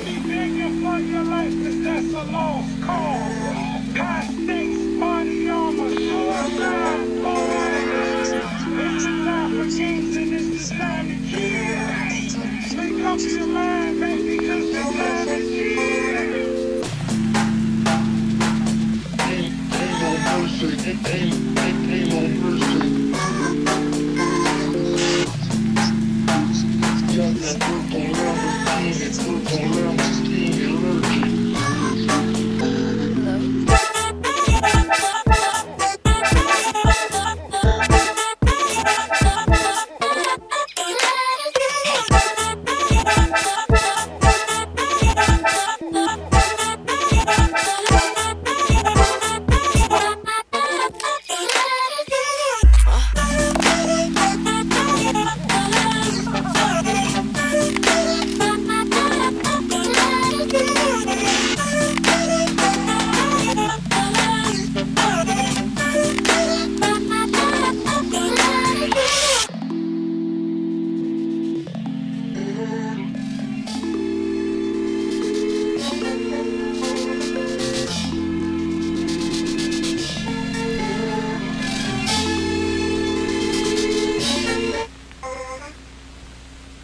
Only begging for your life is that's a lost cause. High stakes, body armor, suicide, boys. It's a life for kings and it's designed to kill. Make up your mind, baby, cause the time is here. Ain't, no mercy, ain't,